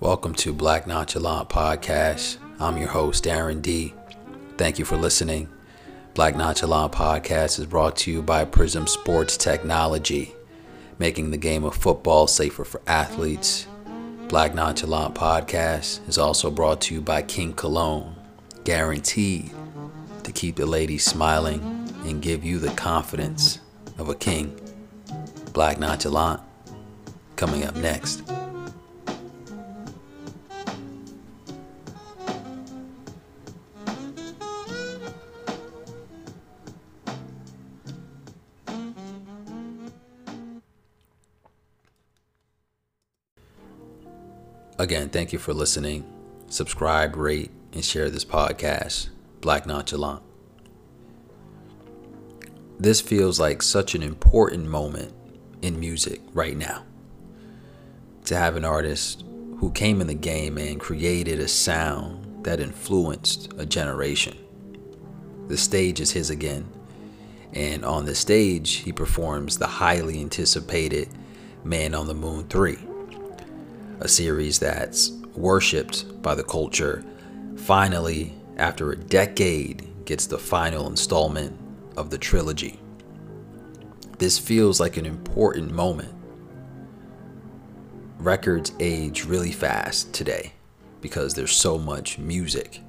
Welcome to Black Nonchalant Podcast. I'm your host, Darren D. Thank you for listening. Black Nonchalant Podcast is brought to you by Prism Sports Technology, making the game of football safer for athletes. Black Nonchalant Podcast is also brought to you by King Cologne, guaranteed to keep the ladies smiling and give you the confidence of a king. Black Nonchalant, coming up next. Again, thank you for listening. Subscribe, rate, and share this podcast, Black Nonchalant. This feels like such an important moment in music right now. To have an artist who came in the game and created a sound that influenced a generation. The stage is his again, and on the stage, he performs the highly anticipated Man on the Moon 3 a series that's worshipped by the culture, finally, after a decade, gets the final installment of the trilogy. This feels like an important moment. Records age really fast today because there's so much music.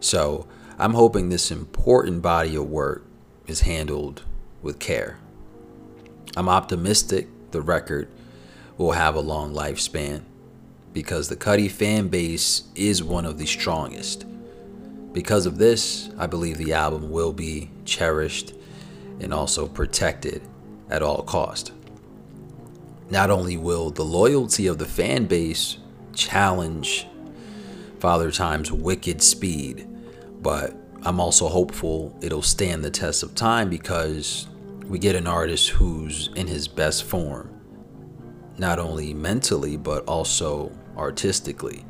So I'm hoping this important body of work is handled with care. I'm optimistic the record will have a long lifespan because the Cudi fan base is one of the strongest. Because of this, I believe the album will be cherished and also protected at all cost. Not only will the loyalty of the fan base challenge Father Time's wicked speed, but I'm also hopeful it'll stand the test of time because we get an artist who's in his best form, not only mentally, but also artistically.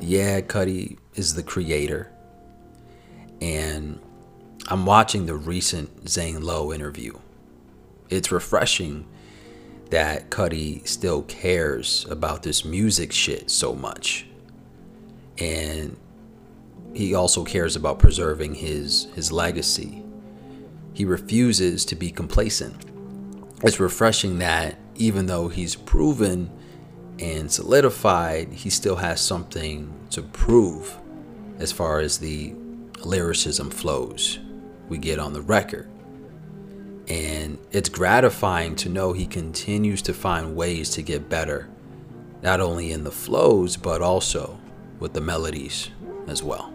Yeah, Cudi is the creator. And I'm watching the recent Zane Lowe interview. It's refreshing that Cudi still cares about this music shit so much. And he also cares about preserving his his legacy. He refuses to be complacent. It's refreshing that even though he's proven and solidified, he still has something to prove as far as the lyricism flows we get on the record. And it's gratifying to know he continues to find ways to get better, not only in the flows, but also with the melodies as well.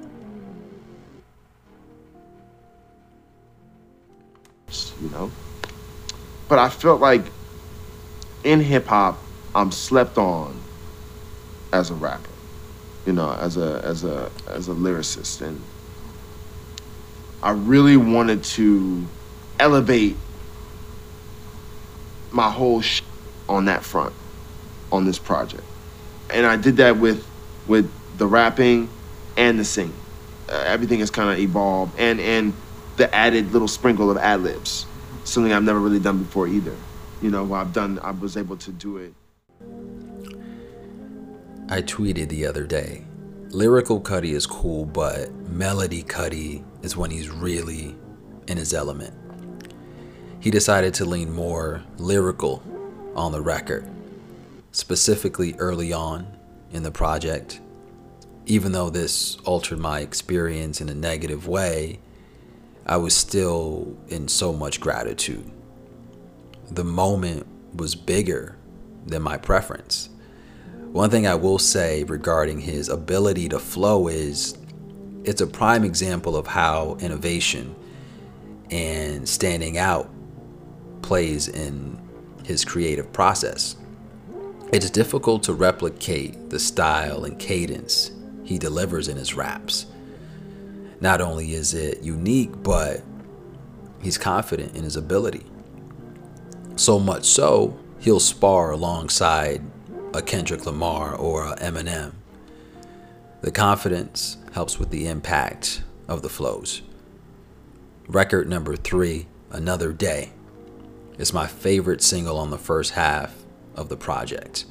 You know? But I felt like in hip hop, I'm slept on as a rapper, you know, as a as a as a lyricist, and I really wanted to elevate my whole sh- on that front, on this project, and I did that with with the rapping and the singing. Uh, everything has kind of evolved, and and the added little sprinkle of ad libs, something I've never really done before either. You know, I've done, I was able to do it I tweeted the other day lyrical Cudi is cool, but melody Cudi is when he's really in his element. He decided to lean more lyrical on the record, specifically early on in the project. Even though this altered my experience in a negative way, I was still in so much gratitude. The moment was bigger than my preference. One thing I will say regarding his ability to flow is it's a prime example of how innovation and standing out plays in his creative process. It's difficult to replicate the style and cadence he delivers in his raps. Not only is it unique, but he's confident in his ability. So much so, he'll spar alongside a Kendrick Lamar or a Eminem. The confidence helps with the impact of the flows. Record number three, Another Day, is my favorite single on the first half of the project.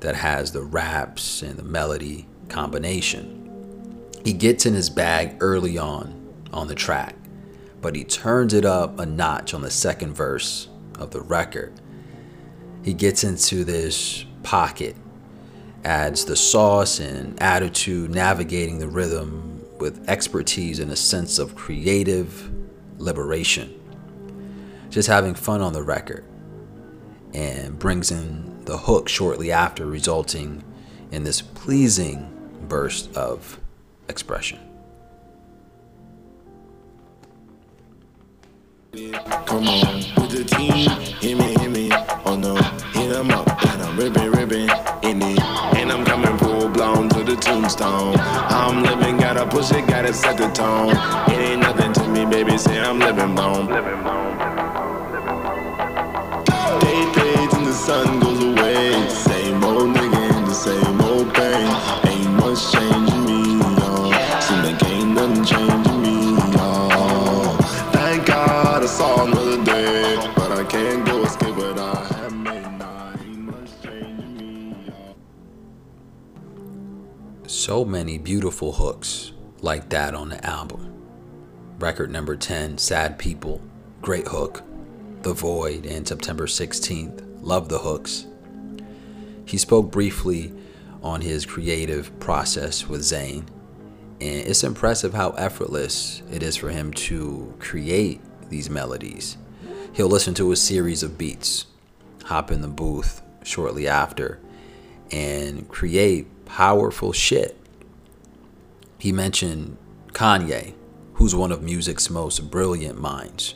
that has the raps and the melody combination. He gets in his bag early on on the track, but he turns it up a notch on the second verse of the record. He gets into this pocket, adds the sauce and attitude, navigating the rhythm with expertise and a sense of creative liberation. Just having fun on the record and brings in the hook shortly after, resulting in this pleasing burst of expression. Come on, with the team, hit me, hit me. Oh no, hit up, and I'm ripping, tombstone. I'm living, gotta push it, gotta set the tone. It ain't nothing to me, baby, say I'm living blown. Day fades and the sun goes away. Same old nigga in the same old pain. Ain't much changing me, y'all. Seem like ain't nothing changing So many beautiful hooks like that on the album. Record number 10, Sad People, great hook. The Void and September 16th, love the hooks. He spoke briefly on his creative process with Zane, and it's impressive how effortless it is for him to create these melodies. He'll listen to a series of beats, hop in the booth shortly after, and create powerful shit. He mentioned Kanye, who's one of music's most brilliant minds.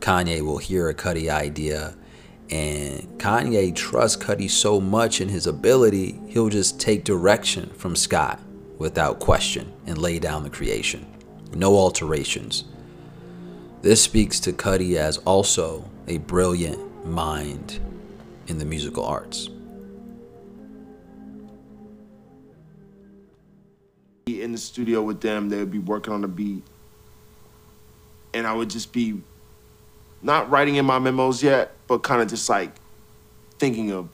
Kanye will hear a Cudi idea, and Kanye trusts Cudi so much in his ability, he'll just take direction from Scott without question and lay down the creation. No alterations. This speaks to Cudi as also a brilliant mind in the musical arts. The studio with them. They would be working on the beat, and I would just be not writing in my memos yet, but kind of just like thinking of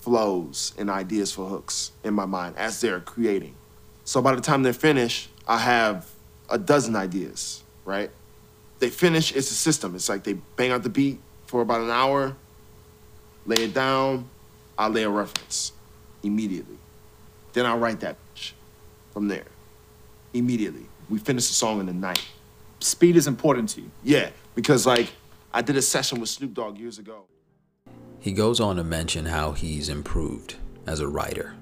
flows and ideas for hooks in my mind as they're creating. So by the time they're finished, I have a dozen ideas, right? They finish, it's a system. It's like they bang out the beat for about an hour, lay it down, I lay a reference immediately. Then I write that from there immediately. We finish the song in the night. Speed is important to you. Yeah, because like I did a session with Snoop Dogg years ago. He goes on to mention how he's improved as a writer.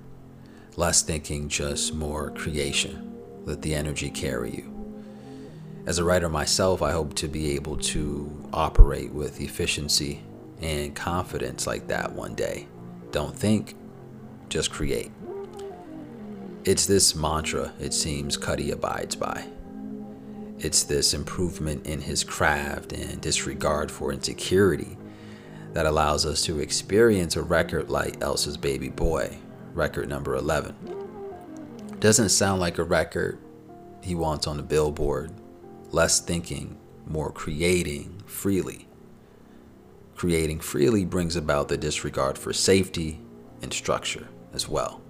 Less thinking, just more creation. Let the energy carry you. As a writer myself, I hope to be able to operate with efficiency and confidence like that one day. Don't think, just create. It's this mantra, it seems, Cudi abides by. It's this improvement in his craft and disregard for insecurity that allows us to experience a record like Elsa's Baby Boy, record number 11. Doesn't sound like a record he wants on the billboard. Less thinking, more creating freely. Creating freely brings about the disregard for safety and structure as well.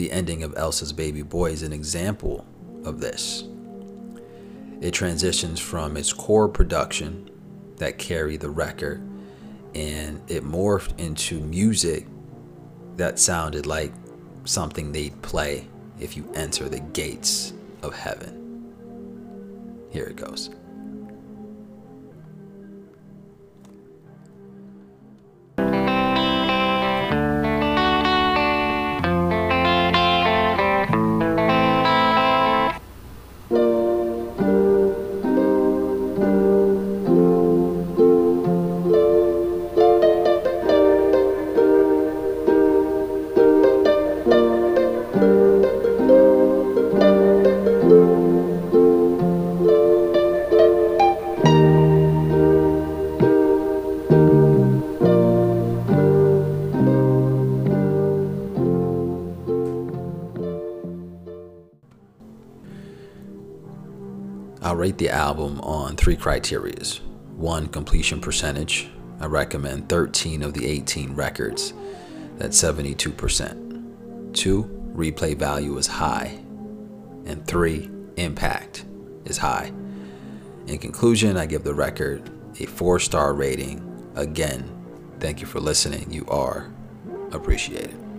The ending of Elsa's Baby Boy is an example of this. It transitions from its core production that carried the record and it morphed into music that sounded like something they'd play if you enter the gates of heaven. Here it goes. Rate the album on three criterias. One, completion percentage. I recommend 13 of the 18 records That's 72%. Two, replay value is high. And three, impact is high. In conclusion, I give the record a four star rating. Again, thank you for listening. You are appreciated.